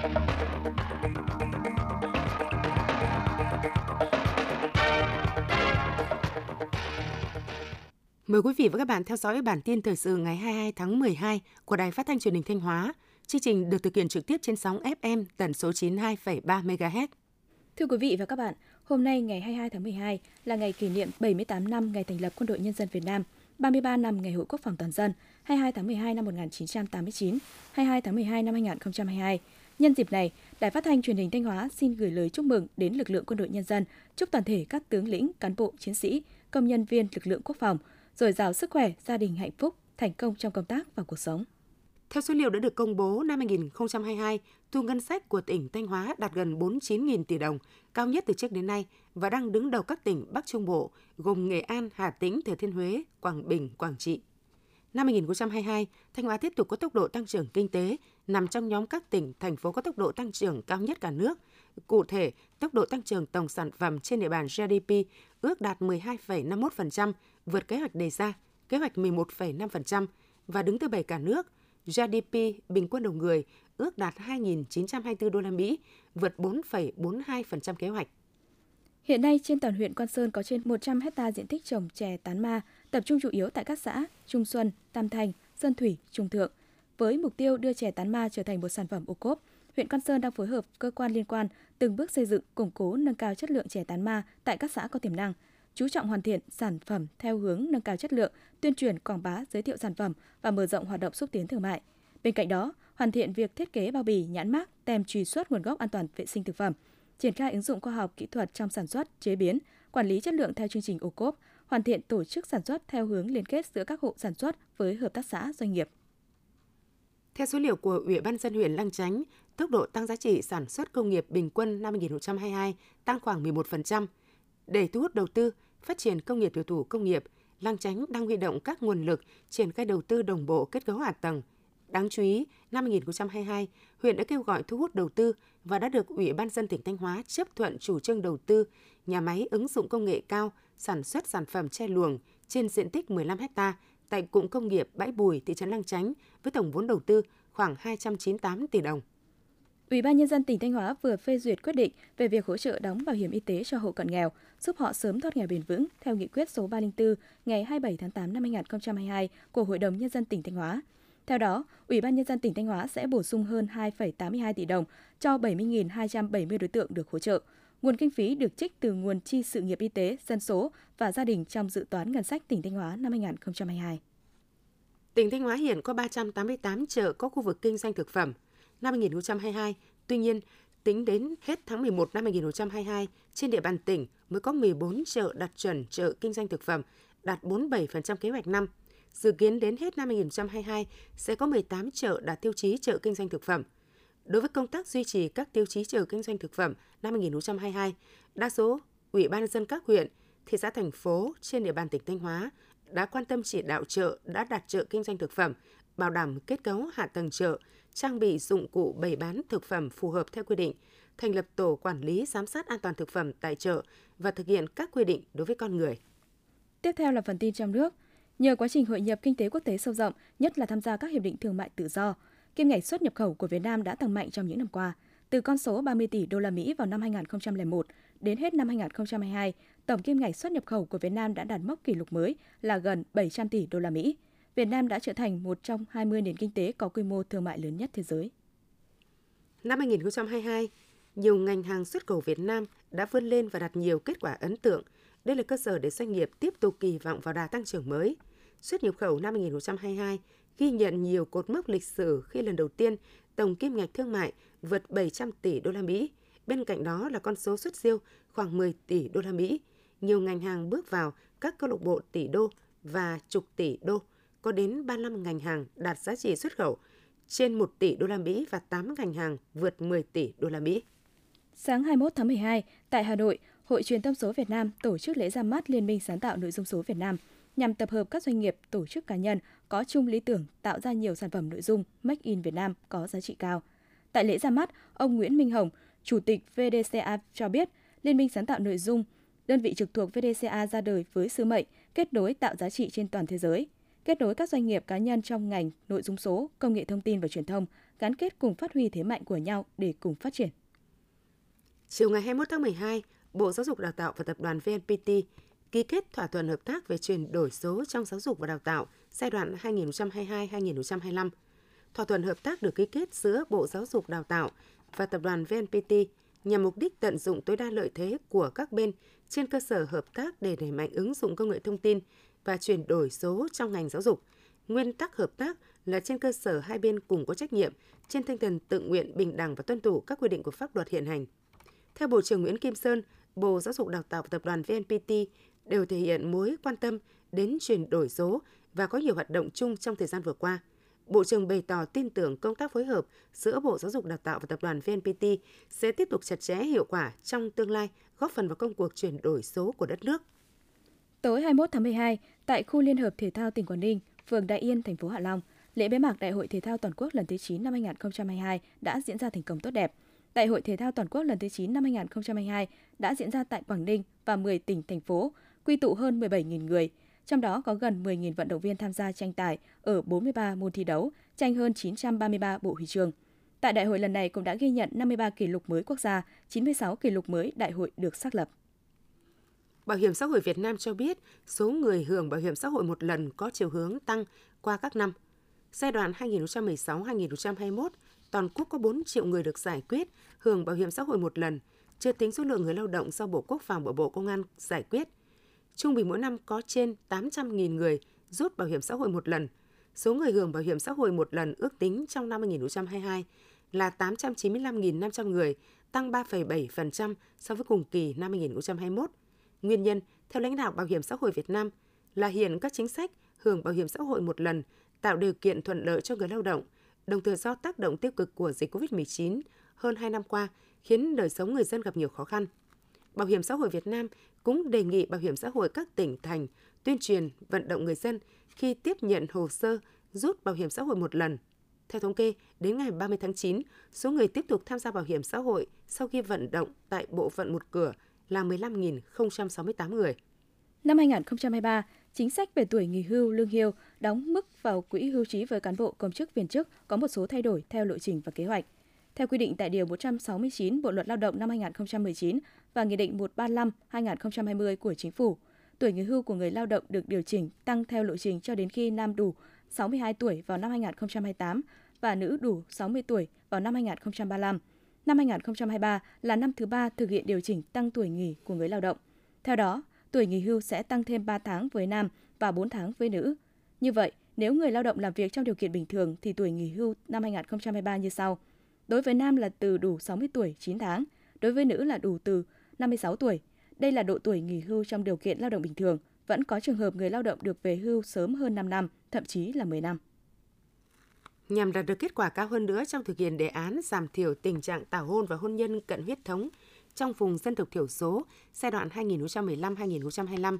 Mời quý vị và các bạn theo dõi bản tin thời sự ngày 22 tháng 12 của Đài Phát thanh Truyền hình Thanh Hóa. Chương trình được thực hiện trực tiếp trên sóng FM tần số 92,3 MHz. Thưa quý vị và các bạn, hôm nay ngày 22 tháng 12 là ngày kỷ niệm 78 năm ngày thành lập Quân đội Nhân dân Việt Nam, 33 năm ngày Hội Quốc phòng toàn dân, 22 tháng 12 năm 1989, 22 tháng 12 năm 2022. Nhân dịp này, Đài Phát thanh Truyền hình Thanh Hóa xin gửi lời chúc mừng đến lực lượng quân đội nhân dân, chúc toàn thể các tướng lĩnh, cán bộ, chiến sĩ, công nhân viên lực lượng quốc phòng dồi dào sức khỏe, gia đình hạnh phúc, thành công trong công tác và cuộc sống. Theo số liệu đã được công bố năm 2022, thu ngân sách của tỉnh Thanh Hóa đạt gần 49.000 tỷ đồng, cao nhất từ trước đến nay và đang đứng đầu các tỉnh Bắc Trung Bộ gồm Nghệ An, Hà Tĩnh, Thừa Thiên Huế, Quảng Bình, Quảng Trị. Năm 2022, Thanh Hóa tiếp tục có tốc độ tăng trưởng kinh tế, nằm trong nhóm các tỉnh, thành phố có tốc độ tăng trưởng cao nhất cả nước. Cụ thể, tốc độ tăng trưởng tổng sản phẩm trên địa bàn GDP ước đạt 12,51%, vượt kế hoạch đề ra, kế hoạch 11,5% và đứng thứ bảy cả nước. GDP bình quân đầu người ước đạt 2.924 đô la Mỹ, vượt 4,42% kế hoạch. Hiện nay trên toàn huyện Quan Sơn có trên 100 hecta diện tích trồng chè tán ma, tập trung chủ yếu tại các xã Trung Xuân, Tam Thanh, Sơn Thủy, Trung Thượng. Với mục tiêu đưa chè tán ma trở thành một sản phẩm ô cốp, huyện Quan Sơn đang phối hợp cơ quan liên quan từng bước xây dựng, củng cố, nâng cao chất lượng chè tán ma tại các xã có tiềm năng, chú trọng hoàn thiện sản phẩm theo hướng nâng cao chất lượng, tuyên truyền quảng bá, giới thiệu sản phẩm và mở rộng hoạt động xúc tiến thương mại. Bên cạnh đó, hoàn thiện việc thiết kế bao bì, nhãn mác, tem truy xuất nguồn gốc an toàn vệ sinh thực phẩm, triển khai ứng dụng khoa học kỹ thuật trong sản xuất, chế biến, quản lý chất lượng theo chương trình ô cốp, hoàn thiện tổ chức sản xuất theo hướng liên kết giữa các hộ sản xuất với hợp tác xã doanh nghiệp. Theo số liệu của Ủy ban dân huyện Lăng Chánh, tốc độ tăng giá trị sản xuất công nghiệp bình quân năm 2022 tăng khoảng 11%. Để thu hút đầu tư, phát triển công nghiệp tiểu thủ công nghiệp, Lăng Chánh đang huy động các nguồn lực triển khai đầu tư đồng bộ kết cấu hạ tầng. Đáng chú ý, năm 2022, huyện đã kêu gọi thu hút đầu tư và đã được Ủy ban dân tỉnh Thanh Hóa chấp thuận chủ trương đầu tư nhà máy ứng dụng công nghệ cao sản xuất sản phẩm che luồng trên diện tích 15 ha tại cụm công nghiệp Bãi Bùi, thị trấn Lăng Chánh với tổng vốn đầu tư khoảng 298 tỷ đồng. Ủy ban nhân dân tỉnh Thanh Hóa vừa phê duyệt quyết định về việc hỗ trợ đóng bảo hiểm y tế cho hộ cận nghèo, giúp họ sớm thoát nghèo bền vững theo nghị quyết số 304 ngày 27 tháng 8 năm 2022 của Hội đồng nhân dân tỉnh Thanh Hóa. Theo đó, Ủy ban nhân dân tỉnh Thanh Hóa sẽ bổ sung hơn 2,82 tỷ đồng cho 70.270 đối tượng được hỗ trợ. Nguồn kinh phí được trích từ nguồn chi sự nghiệp y tế, dân số và gia đình trong dự toán ngân sách tỉnh Thanh Hóa năm 2022. Tỉnh Thanh Hóa hiện có 388 chợ có khu vực kinh doanh thực phẩm. Năm 2022, tuy nhiên, tính đến hết tháng 11 năm 2022, trên địa bàn tỉnh mới có 14 chợ đạt chuẩn chợ kinh doanh thực phẩm, đạt 47% kế hoạch năm. Dự kiến đến hết năm 2022 sẽ có 18 chợ đạt tiêu chí chợ kinh doanh thực phẩm. Đối với công tác duy trì các tiêu chí chợ kinh doanh thực phẩm năm 2022, đa số Ủy ban dân các huyện, thị xã thành phố trên địa bàn tỉnh Thanh Hóa đã quan tâm chỉ đạo chợ đã đặt chợ kinh doanh thực phẩm, bảo đảm kết cấu hạ tầng chợ, trang bị dụng cụ bày bán thực phẩm phù hợp theo quy định, thành lập tổ quản lý giám sát an toàn thực phẩm tại chợ và thực hiện các quy định đối với con người. Tiếp theo là phần tin trong nước. Nhờ quá trình hội nhập kinh tế quốc tế sâu rộng, nhất là tham gia các hiệp định thương mại tự do, kim ngạch xuất nhập khẩu của Việt Nam đã tăng mạnh trong những năm qua. Từ con số 30 tỷ đô la Mỹ vào năm 2001 đến hết năm 2022, tổng kim ngạch xuất nhập khẩu của Việt Nam đã đạt mốc kỷ lục mới là gần 700 tỷ đô la Mỹ. Việt Nam đã trở thành một trong 20 nền kinh tế có quy mô thương mại lớn nhất thế giới. Năm 2022, nhiều ngành hàng xuất khẩu Việt Nam đã vươn lên và đạt nhiều kết quả ấn tượng. Đây là cơ sở để doanh nghiệp tiếp tục kỳ vọng vào đà tăng trưởng mới. Xuất nhập khẩu năm 2022 ghi nhận nhiều cột mốc lịch sử khi lần đầu tiên tổng kim ngạch thương mại vượt 700 tỷ đô la Mỹ. Bên cạnh đó là con số xuất siêu khoảng 10 tỷ đô la Mỹ. Nhiều ngành hàng bước vào các câu lạc bộ tỷ đô và chục tỷ đô. Có đến 35 ngành hàng đạt giá trị xuất khẩu trên 1 tỷ đô la Mỹ và 8 ngành hàng vượt 10 tỷ đô la Mỹ. Sáng 21 tháng 12, tại Hà Nội, Hội truyền thông số Việt Nam tổ chức lễ ra mắt Liên minh sáng tạo nội dung số Việt Nam nhằm tập hợp các doanh nghiệp, tổ chức cá nhân có chung lý tưởng tạo ra nhiều sản phẩm nội dung Make in Việt Nam có giá trị cao. Tại lễ ra mắt, ông Nguyễn Minh Hồng, Chủ tịch VDCA cho biết, Liên minh sáng tạo nội dung, đơn vị trực thuộc VDCA ra đời với sứ mệnh kết nối tạo giá trị trên toàn thế giới – kết nối các doanh nghiệp cá nhân trong ngành nội dung số, công nghệ thông tin và truyền thông, gắn kết cùng phát huy thế mạnh của nhau để cùng phát triển. Chiều ngày 21 tháng 12, Bộ Giáo dục Đào tạo và Tập đoàn VNPT ký kết thỏa thuận hợp tác về chuyển đổi số trong giáo dục và đào tạo giai đoạn 2022-2025. Thỏa thuận hợp tác được ký kết giữa Bộ Giáo dục Đào tạo và Tập đoàn VNPT nhằm mục đích tận dụng tối đa lợi thế của các bên trên cơ sở hợp tác để đẩy mạnh ứng dụng công nghệ thông tin và chuyển đổi số trong ngành giáo dục. Nguyên tắc hợp tác là trên cơ sở hai bên cùng có trách nhiệm, trên tinh thần tự nguyện, bình đẳng và tuân thủ các quy định của pháp luật hiện hành. Theo Bộ trưởng Nguyễn Kim Sơn, Bộ Giáo dục Đào tạo và Tập đoàn VNPT đều thể hiện mối quan tâm đến chuyển đổi số và có nhiều hoạt động chung trong thời gian vừa qua. Bộ trưởng bày tỏ tin tưởng công tác phối hợp giữa Bộ Giáo dục Đào tạo và Tập đoàn VNPT sẽ tiếp tục chặt chẽ hiệu quả trong tương lai, góp phần vào công cuộc chuyển đổi số của đất nước. Tối 21 tháng 12, tại khu Liên hợp Thể thao tỉnh Quảng Ninh, phường Đại Yên, thành phố Hạ Long, lễ bế mạc Đại hội Thể thao Toàn quốc lần thứ 9 năm 2022 đã diễn ra thành công tốt đẹp. Đại hội Thể thao Toàn quốc lần thứ 9 năm 2022 đã diễn ra tại Quảng Ninh và 10 tỉnh, thành phố, quy tụ hơn 17.000 người, trong đó có gần 10.000 vận động viên tham gia tranh tài ở 43 môn thi đấu, tranh hơn 933 bộ huy chương. Tại đại hội lần này cũng đã ghi nhận 53 kỷ lục mới quốc gia, 96 kỷ lục mới đại hội được xác lập. Bảo hiểm xã hội Việt Nam cho biết số người hưởng bảo hiểm xã hội một lần có chiều hướng tăng qua các năm. Giai đoạn 2016-2021, toàn quốc có 4 triệu người được giải quyết hưởng bảo hiểm xã hội một lần, chưa tính số lượng người lao động do Bộ Quốc phòng và Bộ Công an giải quyết. Trung bình mỗi năm có trên 800.000 người rút bảo hiểm xã hội một lần. Số người hưởng bảo hiểm xã hội một lần ước tính trong năm 2022 là 895.500 người, tăng 3,7% so với cùng kỳ năm 2021. Nguyên nhân, theo lãnh đạo Bảo hiểm xã hội Việt Nam, là hiện các chính sách hưởng bảo hiểm xã hội một lần tạo điều kiện thuận lợi cho người lao động, đồng thời do tác động tiêu cực của dịch COVID-19 hơn 2 năm qua khiến đời sống người dân gặp nhiều khó khăn. Bảo hiểm xã hội Việt Nam cũng đề nghị Bảo hiểm xã hội các tỉnh thành tuyên truyền vận động người dân khi tiếp nhận hồ sơ rút bảo hiểm xã hội một lần. Theo thống kê, đến ngày 30 tháng 9, số người tiếp tục tham gia bảo hiểm xã hội sau khi vận động tại bộ phận một cửa là 15.068 người. Năm 2023, chính sách về tuổi nghỉ hưu, lương hưu đóng mức vào quỹ hưu trí với cán bộ công chức viên chức có một số thay đổi theo lộ trình và kế hoạch. Theo quy định tại Điều 169 Bộ Luật Lao động năm 2019 và Nghị định 135-2020 của Chính phủ, tuổi nghỉ hưu của người lao động được điều chỉnh tăng theo lộ trình cho đến khi nam đủ 62 tuổi vào năm 2028 và nữ đủ 60 tuổi vào năm 2035. Năm 2023 là năm thứ ba thực hiện điều chỉnh tăng tuổi nghỉ của người lao động. Theo đó, tuổi nghỉ hưu sẽ tăng thêm 3 tháng với nam và 4 tháng với nữ. Như vậy, nếu người lao động làm việc trong điều kiện bình thường thì tuổi nghỉ hưu năm 2023 như sau. Đối với nam là từ đủ 60 tuổi 9 tháng, đối với nữ là đủ từ 56 tuổi. Đây là độ tuổi nghỉ hưu trong điều kiện lao động bình thường. Vẫn có trường hợp người lao động được về hưu sớm hơn 5 năm, thậm chí là 10 năm. Nhằm đạt được kết quả cao hơn nữa trong thực hiện đề án giảm thiểu tình trạng tảo hôn và hôn nhân cận huyết thống trong vùng dân tộc thiểu số giai đoạn 2015-2025,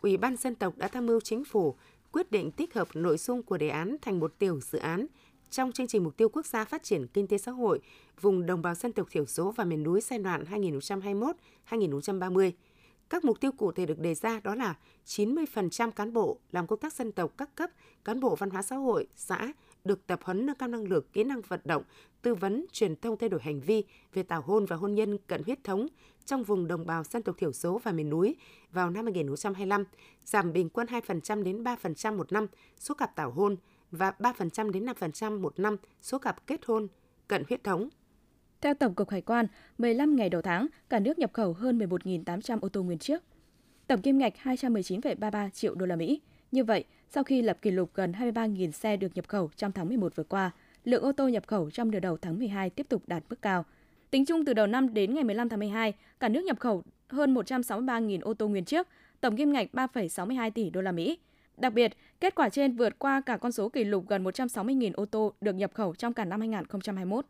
Ủy ban dân tộc đã tham mưu chính phủ quyết định tích hợp nội dung của đề án thành một tiểu dự án trong chương trình mục tiêu quốc gia phát triển kinh tế xã hội vùng đồng bào dân tộc thiểu số và miền núi giai đoạn 2021-2030. Các mục tiêu cụ thể được đề ra đó là 90% cán bộ làm công tác dân tộc các cấp, cán bộ văn hóa xã hội, xã được tập huấn nâng cao năng lực, kỹ năng vận động, tư vấn, truyền thông thay đổi hành vi về tảo hôn và hôn nhân cận huyết thống trong vùng đồng bào dân tộc thiểu số và miền núi vào năm 2025, giảm bình quân 2% đến 3% một năm số cặp tảo hôn và 3% đến 5% một năm số cặp kết hôn cận huyết thống. Theo Tổng cục Hải quan, 15 ngày đầu tháng, cả nước nhập khẩu hơn 11.800 ô tô nguyên chiếc. Tổng kim ngạch 219,33 triệu đô la Mỹ. Như vậy, sau khi lập kỷ lục gần 23.000 xe được nhập khẩu trong tháng 11 vừa qua, lượng ô tô nhập khẩu trong nửa đầu tháng 12 tiếp tục đạt mức cao. Tính chung từ đầu năm đến ngày 15 tháng 12, cả nước nhập khẩu hơn 163.000 ô tô nguyên chiếc, tổng kim ngạch 3,62 tỷ đô la Mỹ. Đặc biệt, kết quả trên vượt qua cả con số kỷ lục gần 160.000 ô tô được nhập khẩu trong cả năm 2021.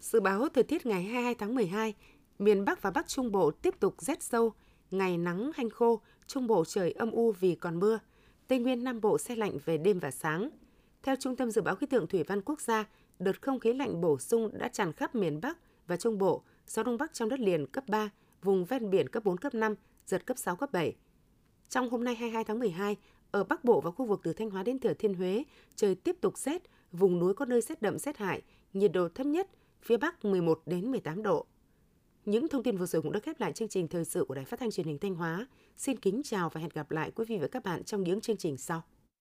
Dự báo thời tiết ngày 22 tháng 12, miền Bắc và Bắc Trung Bộ tiếp tục rét sâu, ngày nắng hanh khô, Trung Bộ trời âm u vì còn mưa. Tây Nguyên Nam Bộ xe lạnh về đêm và sáng. Theo Trung tâm Dự báo Khí tượng Thủy văn Quốc gia, đợt không khí lạnh bổ sung đã tràn khắp miền Bắc và Trung Bộ, gió Đông Bắc trong đất liền cấp 3, vùng ven biển cấp 4, cấp 5, giật cấp 6, cấp 7. Trong hôm nay 22 tháng 12, ở Bắc Bộ và khu vực từ Thanh Hóa đến Thừa Thiên Huế, trời tiếp tục rét, vùng núi có nơi rét đậm rét hại, nhiệt độ thấp nhất phía Bắc 11 đến 18 độ. Những thông tin vừa rồi cũng đã khép lại chương trình thời sự của Đài Phát thanh Truyền hình Thanh Hóa. Xin kính chào và hẹn gặp lại quý vị và các bạn trong những chương trình sau.